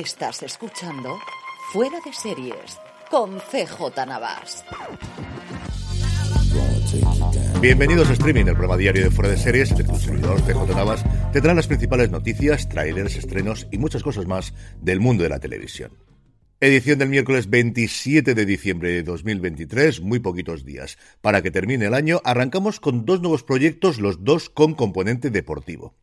Estás escuchando Fuera de Series con CJ Navas. Bienvenidos a Streaming, el programa diario de Fuera de Series, el que tu servidor CJ Navas tendrá las principales noticias, trailers, estrenos y muchas cosas más del mundo de la televisión. Edición del miércoles 27 de diciembre de 2023, muy poquitos días. Para que termine el año, arrancamos con dos nuevos proyectos, los dos con componente deportivo.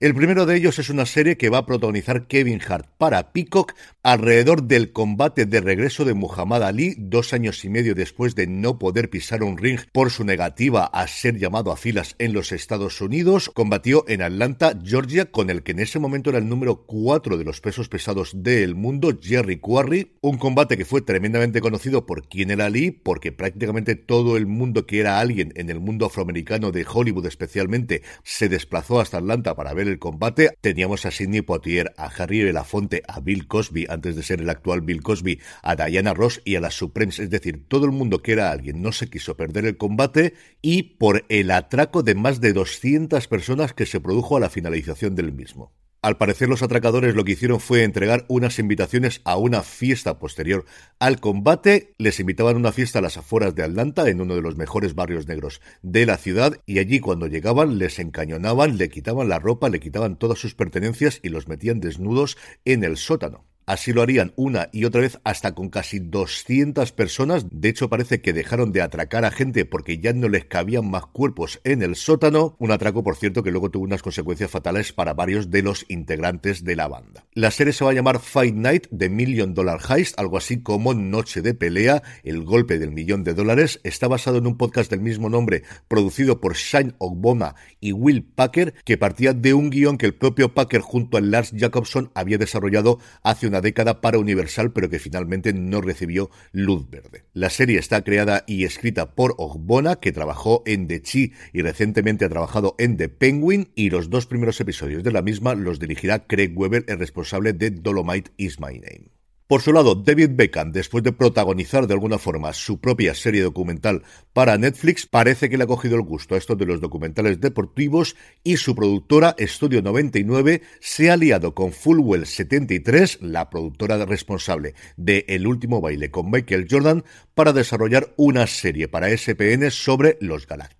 El primero de ellos es una serie que va a protagonizar Kevin Hart para Peacock alrededor del combate de regreso de Muhammad Ali dos años y medio después de no poder pisar un ring por su negativa a ser llamado a filas en los Estados Unidos. Combatió en Atlanta, Georgia, con el que en ese momento era el número 4 de los pesos pesados del mundo, Jerry Quarry. Un combate que fue tremendamente conocido por quién era Ali, porque prácticamente todo el mundo que era alguien en el mundo afroamericano de Hollywood especialmente se desplazó hasta Atlanta para ver el combate. Teníamos a Sidney Poitier, a Harry Belafonte, a Bill Cosby, antes de ser el actual Bill Cosby, a Diana Ross y a las Supremes, es decir, todo el mundo que era alguien no se quiso perder el combate y por el atraco de más de 200 personas que se produjo a la finalización del mismo. Al parecer los atracadores lo que hicieron fue entregar unas invitaciones a una fiesta posterior al combate. Les invitaban a una fiesta a las afueras de Atlanta, en uno de los mejores barrios negros de la ciudad, y allí cuando llegaban les encañonaban, le quitaban la ropa, le quitaban todas sus pertenencias y los metían desnudos en el sótano. Así lo harían una y otra vez hasta con casi 200 personas. De hecho, parece que dejaron de atracar a gente porque ya no les cabían más cuerpos en el sótano. Un atraco, por cierto, que luego tuvo unas consecuencias fatales para varios de los integrantes de la banda. La serie se va a llamar Fight Night de Million Dollar Heist, algo así como Noche de Pelea, el golpe del millón de dólares. Está basado en un podcast del mismo nombre, producido por Shane Ogbona y Will Packer, que partía de un guion que el propio Packer junto a Lars Jacobson había desarrollado hace una década para Universal, pero que finalmente no recibió luz verde. La serie está creada y escrita por Ogbona, que trabajó en The Chi y recientemente ha trabajado en The Penguin, y los dos primeros episodios de la misma los dirigirá Craig Weber, el responsable de Dolomite Is My Name. Por su lado, David Beckham, después de protagonizar de alguna forma su propia serie documental para Netflix, parece que le ha cogido el gusto a esto de los documentales deportivos y su productora Studio 99 se ha aliado con Fullwell 73, la productora responsable de El último baile con Michael Jordan, para desarrollar una serie para SPN sobre los galácticos.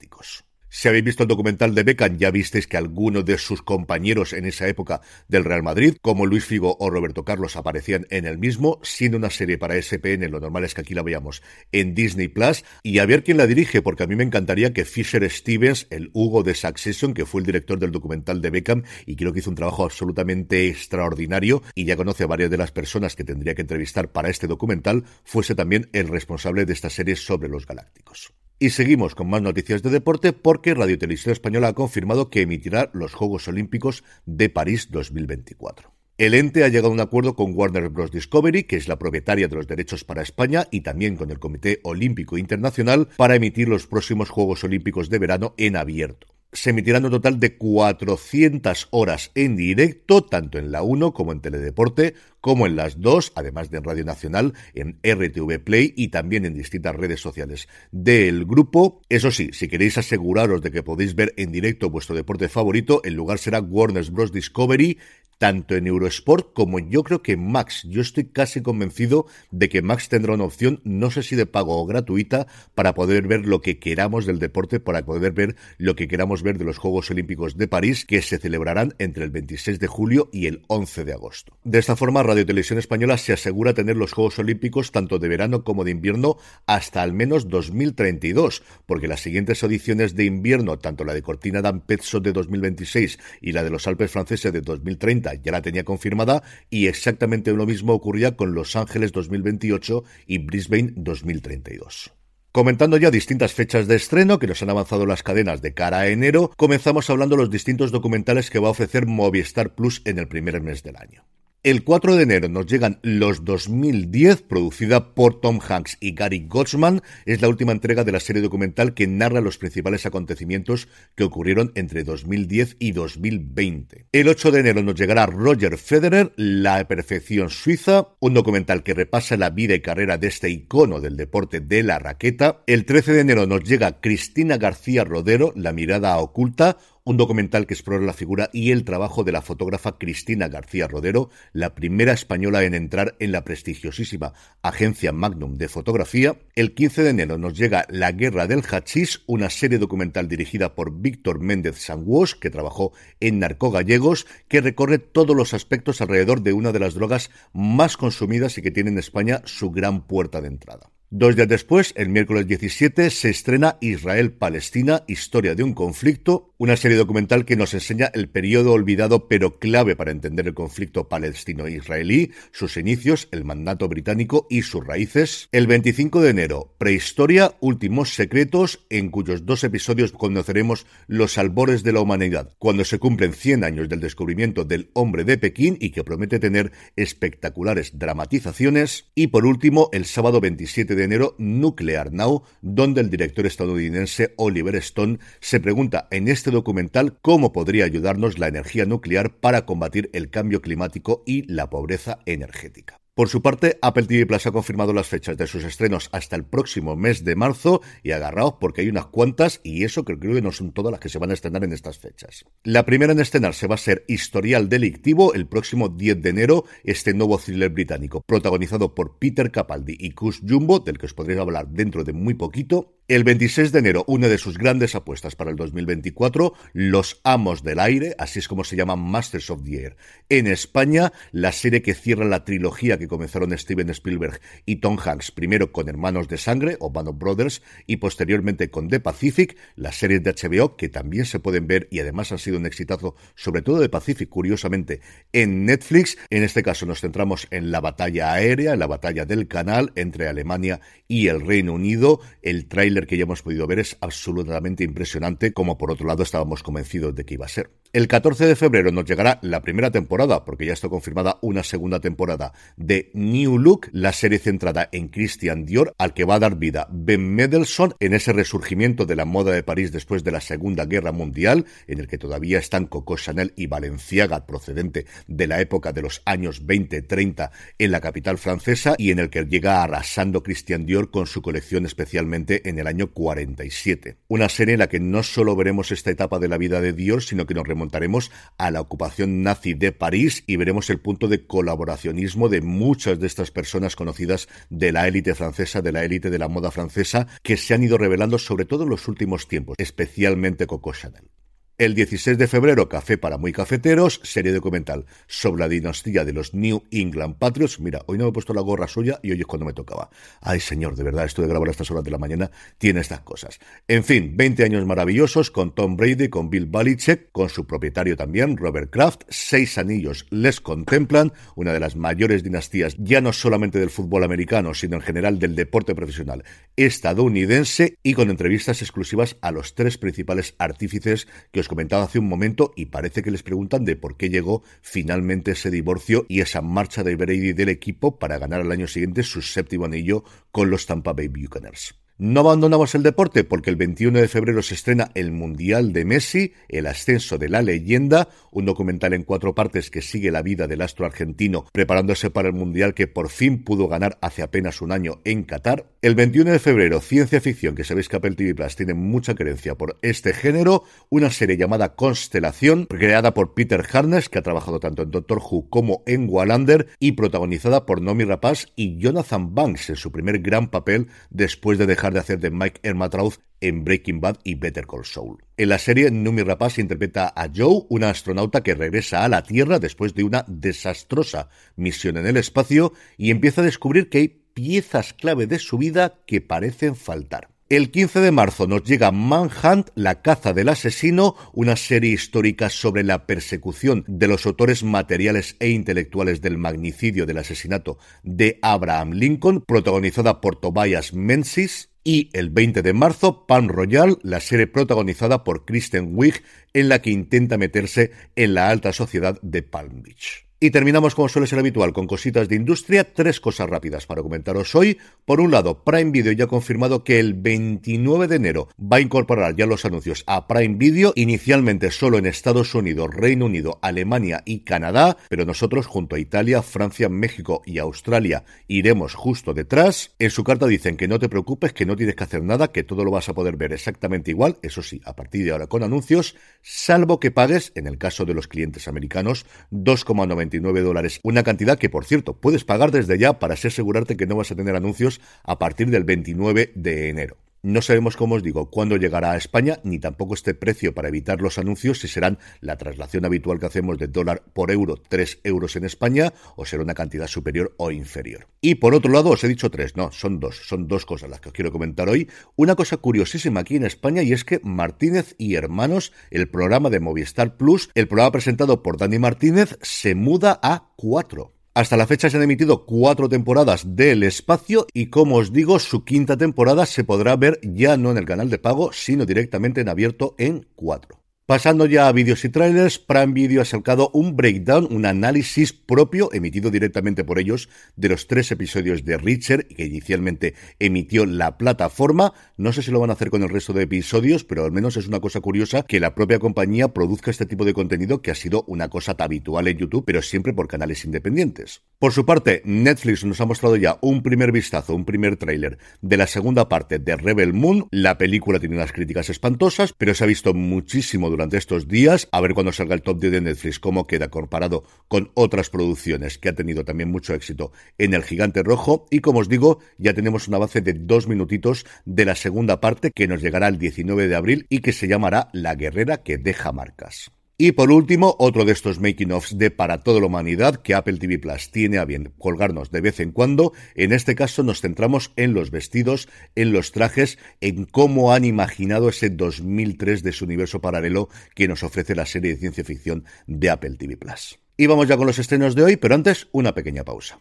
Si habéis visto el documental de Beckham, ya visteis que algunos de sus compañeros en esa época del Real Madrid, como Luis Figo o Roberto Carlos, aparecían en el mismo, siendo una serie para SPN, lo normal es que aquí la veamos en Disney Plus, y a ver quién la dirige, porque a mí me encantaría que Fisher Stevens, el Hugo de Succession, que fue el director del documental de Beckham, y creo que hizo un trabajo absolutamente extraordinario, y ya conoce a varias de las personas que tendría que entrevistar para este documental, fuese también el responsable de esta serie sobre los galácticos. Y seguimos con más noticias de deporte porque Radio Televisión Española ha confirmado que emitirá los Juegos Olímpicos de París 2024. El ente ha llegado a un acuerdo con Warner Bros. Discovery, que es la propietaria de los derechos para España, y también con el Comité Olímpico Internacional para emitir los próximos Juegos Olímpicos de verano en abierto se emitirán un total de 400 horas en directo, tanto en la 1 como en Teledeporte, como en las 2, además de en Radio Nacional, en RTV Play y también en distintas redes sociales del grupo. Eso sí, si queréis aseguraros de que podéis ver en directo vuestro deporte favorito, el lugar será Warner Bros. Discovery, tanto en Eurosport como yo creo que Max. Yo estoy casi convencido de que Max tendrá una opción, no sé si de pago o gratuita, para poder ver lo que queramos del deporte, para poder ver lo que queramos ver de los Juegos Olímpicos de París, que se celebrarán entre el 26 de julio y el 11 de agosto. De esta forma, Radio Televisión Española se asegura tener los Juegos Olímpicos tanto de verano como de invierno hasta al menos 2032, porque las siguientes ediciones de invierno, tanto la de Cortina d'Ampezzo de 2026 y la de los Alpes franceses de 2030, ya la tenía confirmada y exactamente lo mismo ocurría con Los Ángeles 2028 y Brisbane 2032. Comentando ya distintas fechas de estreno que nos han avanzado las cadenas de cara a enero, comenzamos hablando de los distintos documentales que va a ofrecer Movistar Plus en el primer mes del año. El 4 de enero nos llegan Los 2010, producida por Tom Hanks y Gary Gottsman. Es la última entrega de la serie documental que narra los principales acontecimientos que ocurrieron entre 2010 y 2020. El 8 de enero nos llegará Roger Federer, La Perfección Suiza, un documental que repasa la vida y carrera de este icono del deporte de la raqueta. El 13 de enero nos llega Cristina García Rodero, La Mirada Oculta, un documental que explora la figura y el trabajo de la fotógrafa Cristina García Rodero, la primera española en entrar en la prestigiosísima agencia Magnum de fotografía. El 15 de enero nos llega La Guerra del Hachís, una serie documental dirigida por Víctor Méndez Sanguos, que trabajó en Narcogallegos, que recorre todos los aspectos alrededor de una de las drogas más consumidas y que tiene en España su gran puerta de entrada. Dos días después, el miércoles 17, se estrena Israel-Palestina, Historia de un conflicto, una serie documental que nos enseña el periodo olvidado pero clave para entender el conflicto palestino-israelí, sus inicios, el mandato británico y sus raíces. El 25 de enero, Prehistoria, Últimos Secretos, en cuyos dos episodios conoceremos los albores de la humanidad, cuando se cumplen 100 años del descubrimiento del hombre de Pekín y que promete tener espectaculares dramatizaciones. Y por último, el sábado 27 de enero Nuclear Now, donde el director estadounidense Oliver Stone se pregunta en este documental cómo podría ayudarnos la energía nuclear para combatir el cambio climático y la pobreza energética. Por su parte, Apple TV Plus ha confirmado las fechas de sus estrenos hasta el próximo mes de marzo y agarraos porque hay unas cuantas y eso que creo que no son todas las que se van a estrenar en estas fechas. La primera en estrenarse va a ser Historial Delictivo el próximo 10 de enero, este nuevo thriller británico, protagonizado por Peter Capaldi y Kush Jumbo, del que os podréis hablar dentro de muy poquito, el 26 de enero, una de sus grandes apuestas para el 2024, Los Amos del Aire, así es como se llama Masters of the Air. En España, la serie que cierra la trilogía que comenzaron Steven Spielberg y Tom Hanks, primero con Hermanos de Sangre o Band of Brothers y posteriormente con The Pacific, las series de HBO que también se pueden ver y además han sido un exitazo, sobre todo de Pacific, curiosamente, en Netflix. En este caso nos centramos en la batalla aérea, la batalla del canal entre Alemania y el Reino Unido. El que ya hemos podido ver es absolutamente impresionante, como por otro lado estábamos convencidos de que iba a ser. El 14 de febrero nos llegará la primera temporada, porque ya está confirmada una segunda temporada de New Look, la serie centrada en Christian Dior, al que va a dar vida Ben Mendelssohn en ese resurgimiento de la moda de París después de la Segunda Guerra Mundial, en el que todavía están Coco Chanel y Valenciaga, procedente de la época de los años 20-30 en la capital francesa, y en el que llega arrasando Christian Dior con su colección especialmente en el año 47. Una serie en la que no solo veremos esta etapa de la vida de Dior, sino que nos remontaremos a la ocupación nazi de París y veremos el punto de colaboracionismo de muchas de estas personas conocidas de la élite francesa, de la élite de la moda francesa, que se han ido revelando sobre todo en los últimos tiempos, especialmente Coco Chanel. El 16 de febrero, Café para muy cafeteros, serie documental sobre la dinastía de los New England Patriots. Mira, hoy no me he puesto la gorra suya y hoy es cuando me tocaba. Ay, señor, de verdad, esto de grabar a estas horas de la mañana tiene estas cosas. En fin, 20 años maravillosos con Tom Brady, con Bill Belichick, con su propietario también, Robert Kraft. Seis anillos les contemplan, una de las mayores dinastías, ya no solamente del fútbol americano, sino en general del deporte profesional estadounidense y con entrevistas exclusivas a los tres principales artífices que os os comentaba hace un momento y parece que les preguntan de por qué llegó finalmente ese divorcio y esa marcha de Brady del equipo para ganar al año siguiente su séptimo anillo con los Tampa Bay Buccaneers. No abandonamos el deporte porque el 21 de febrero se estrena el Mundial de Messi, el ascenso de la leyenda, un documental en cuatro partes que sigue la vida del astro argentino preparándose para el Mundial que por fin pudo ganar hace apenas un año en Qatar. El 21 de febrero, ciencia ficción, que sabéis que Apple TV Plus tiene mucha creencia por este género, una serie llamada Constelación, creada por Peter Harness, que ha trabajado tanto en Doctor Who como en Wallander, y protagonizada por Nomi Rapaz y Jonathan Banks en su primer gran papel después de dejar de hacer de Mike Ermatrauz en Breaking Bad y Better Call Saul. En la serie, Numi Rapaz interpreta a Joe, una astronauta que regresa a la Tierra después de una desastrosa misión en el espacio y empieza a descubrir que hay piezas clave de su vida que parecen faltar. El 15 de marzo nos llega Manhunt, la caza del asesino, una serie histórica sobre la persecución de los autores materiales e intelectuales del magnicidio del asesinato de Abraham Lincoln, protagonizada por Tobias Menzies. Y el 20 de marzo, Pan Royal, la serie protagonizada por Kristen Wiig, en la que intenta meterse en la alta sociedad de Palm Beach. Y terminamos, como suele ser habitual, con cositas de industria. Tres cosas rápidas para comentaros hoy. Por un lado, Prime Video ya ha confirmado que el 29 de enero va a incorporar ya los anuncios a Prime Video, inicialmente solo en Estados Unidos, Reino Unido, Alemania y Canadá, pero nosotros junto a Italia, Francia, México y Australia iremos justo detrás. En su carta dicen que no te preocupes, que no tienes que hacer nada, que todo lo vas a poder ver exactamente igual, eso sí, a partir de ahora con anuncios, salvo que pagues, en el caso de los clientes americanos, 2,90 dólares. Una cantidad que, por cierto, puedes pagar desde ya para asegurarte que no vas a tener anuncios a partir del 29 de enero. No sabemos, como os digo, cuándo llegará a España, ni tampoco este precio para evitar los anuncios, si serán la traslación habitual que hacemos de dólar por euro, 3 euros en España, o será una cantidad superior o inferior. Y por otro lado, os he dicho tres, no, son dos, son dos cosas las que os quiero comentar hoy. Una cosa curiosísima aquí en España y es que Martínez y Hermanos, el programa de Movistar Plus, el programa presentado por Dani Martínez, se muda a 4. Hasta la fecha se han emitido cuatro temporadas del espacio y como os digo, su quinta temporada se podrá ver ya no en el canal de pago, sino directamente en abierto en 4. Pasando ya a vídeos y trailers, Prime Video ha sacado un breakdown, un análisis propio emitido directamente por ellos de los tres episodios de Richard que inicialmente emitió la plataforma. No sé si lo van a hacer con el resto de episodios, pero al menos es una cosa curiosa que la propia compañía produzca este tipo de contenido que ha sido una cosa habitual en YouTube, pero siempre por canales independientes. Por su parte, Netflix nos ha mostrado ya un primer vistazo, un primer tráiler de la segunda parte de Rebel Moon. La película tiene unas críticas espantosas, pero se ha visto muchísimo durante estos días, a ver cuando salga el top 10 de Netflix cómo queda comparado con otras producciones que ha tenido también mucho éxito en El Gigante Rojo y como os digo, ya tenemos un avance de dos minutitos de la segunda parte que nos llegará el 19 de abril y que se llamará La Guerrera que deja marcas. Y por último, otro de estos making-ofs de Para toda la humanidad que Apple TV Plus tiene a bien colgarnos de vez en cuando. En este caso nos centramos en los vestidos, en los trajes, en cómo han imaginado ese 2003 de su universo paralelo que nos ofrece la serie de ciencia ficción de Apple TV Plus. Y vamos ya con los estrenos de hoy, pero antes una pequeña pausa.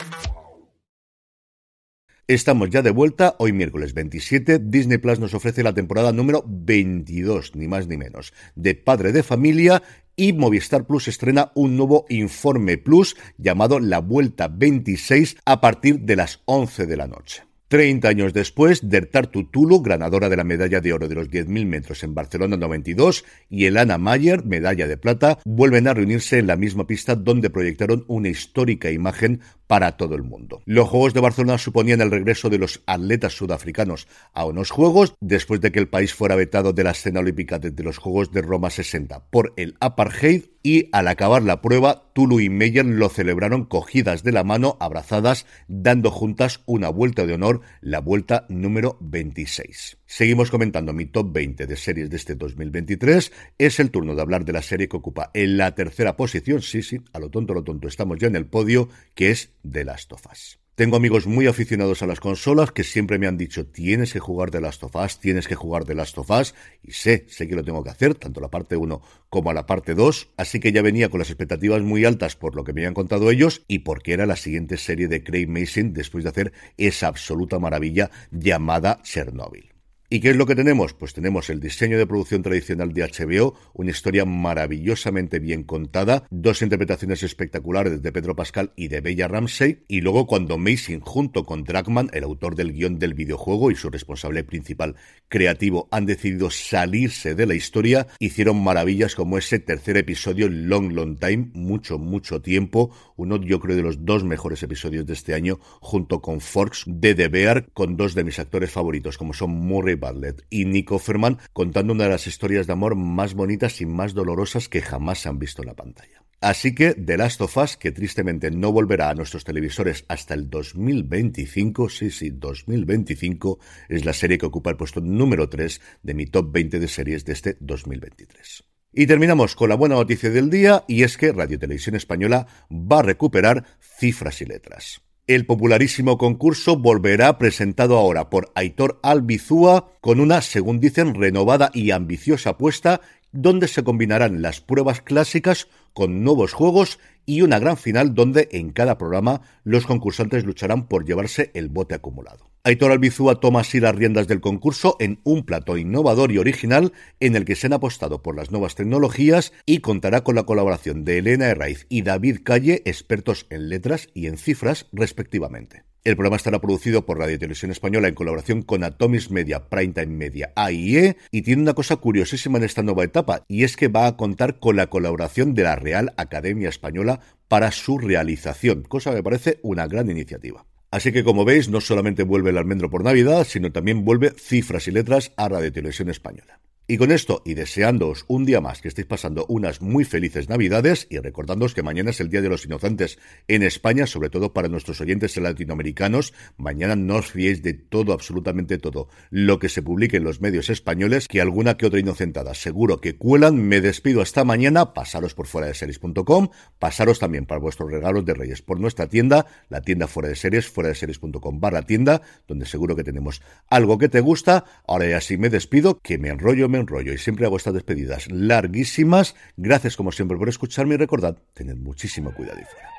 Estamos ya de vuelta. Hoy miércoles 27, Disney Plus nos ofrece la temporada número 22, ni más ni menos, de Padre de Familia y Movistar Plus estrena un nuevo Informe Plus llamado La Vuelta 26 a partir de las 11 de la noche. Treinta años después, Dertar Tutulu, ganadora de la medalla de oro de los 10.000 metros en Barcelona 92, y Elana Mayer, medalla de plata, vuelven a reunirse en la misma pista donde proyectaron una histórica imagen para todo el mundo. Los Juegos de Barcelona suponían el regreso de los atletas sudafricanos a unos Juegos después de que el país fuera vetado de la escena olímpica desde los Juegos de Roma 60 por el apartheid y al acabar la prueba, Tulu y Meyer lo celebraron cogidas de la mano, abrazadas, dando juntas una vuelta de honor, la vuelta número 26. Seguimos comentando mi top 20 de series de este 2023. Es el turno de hablar de la serie que ocupa en la tercera posición, sí, sí, a lo tonto, a lo tonto, estamos ya en el podio, que es The Last of Us. Tengo amigos muy aficionados a las consolas que siempre me han dicho tienes que jugar The Last of Us, tienes que jugar The Last of Us y sé, sé que lo tengo que hacer, tanto la parte 1 como la parte 2, así que ya venía con las expectativas muy altas por lo que me habían contado ellos y porque era la siguiente serie de Craig Mason después de hacer esa absoluta maravilla llamada Chernobyl. ¿Y qué es lo que tenemos? Pues tenemos el diseño de producción tradicional de HBO, una historia maravillosamente bien contada, dos interpretaciones espectaculares de Pedro Pascal y de Bella Ramsey, y luego cuando Mason junto con Dragman, el autor del guion del videojuego y su responsable principal creativo, han decidido salirse de la historia, hicieron maravillas como ese tercer episodio, Long Long Time, mucho, mucho tiempo, uno yo creo de los dos mejores episodios de este año, junto con Forks de The Bear, con dos de mis actores favoritos, como son Murray Bartlett y Nico Ferman contando una de las historias de amor más bonitas y más dolorosas que jamás se han visto en la pantalla. Así que The Last of Us, que tristemente no volverá a nuestros televisores hasta el 2025, sí, sí, 2025, es la serie que ocupa el puesto número 3 de mi top 20 de series de este 2023. Y terminamos con la buena noticia del día, y es que Radio Televisión Española va a recuperar cifras y letras. El popularísimo concurso volverá presentado ahora por Aitor Albizúa con una, según dicen, renovada y ambiciosa apuesta donde se combinarán las pruebas clásicas con nuevos juegos y una gran final donde en cada programa los concursantes lucharán por llevarse el bote acumulado. Aitor Albizúa toma así las riendas del concurso en un plato innovador y original en el que se han apostado por las nuevas tecnologías y contará con la colaboración de Elena Herraiz y David Calle, expertos en letras y en cifras respectivamente. El programa estará producido por Radio Televisión Española en colaboración con Atomis Media, Primetime Media, AIE, y tiene una cosa curiosísima en esta nueva etapa, y es que va a contar con la colaboración de la Real Academia Española para su realización, cosa que me parece una gran iniciativa. Así que como veis, no solamente vuelve el almendro por Navidad, sino también vuelve cifras y letras a Radio Televisión Española. Y con esto, y deseándoos un día más que estéis pasando unas muy felices Navidades, y recordándoos que mañana es el Día de los Inocentes en España, sobre todo para nuestros oyentes latinoamericanos, mañana no os fiéis de todo, absolutamente todo, lo que se publique en los medios españoles, que alguna que otra inocentada seguro que cuelan. Me despido hasta mañana, pasaros por fuera de series.com, pasaros también para vuestros regalos de Reyes por nuestra tienda, la tienda fuera de series, fuera de series.com barra tienda, donde seguro que tenemos algo que te gusta. Ahora ya sí me despido, que me enrollo, me rollo y siempre hago estas despedidas larguísimas. Gracias como siempre por escucharme y recordad, tened muchísimo cuidado y fuera.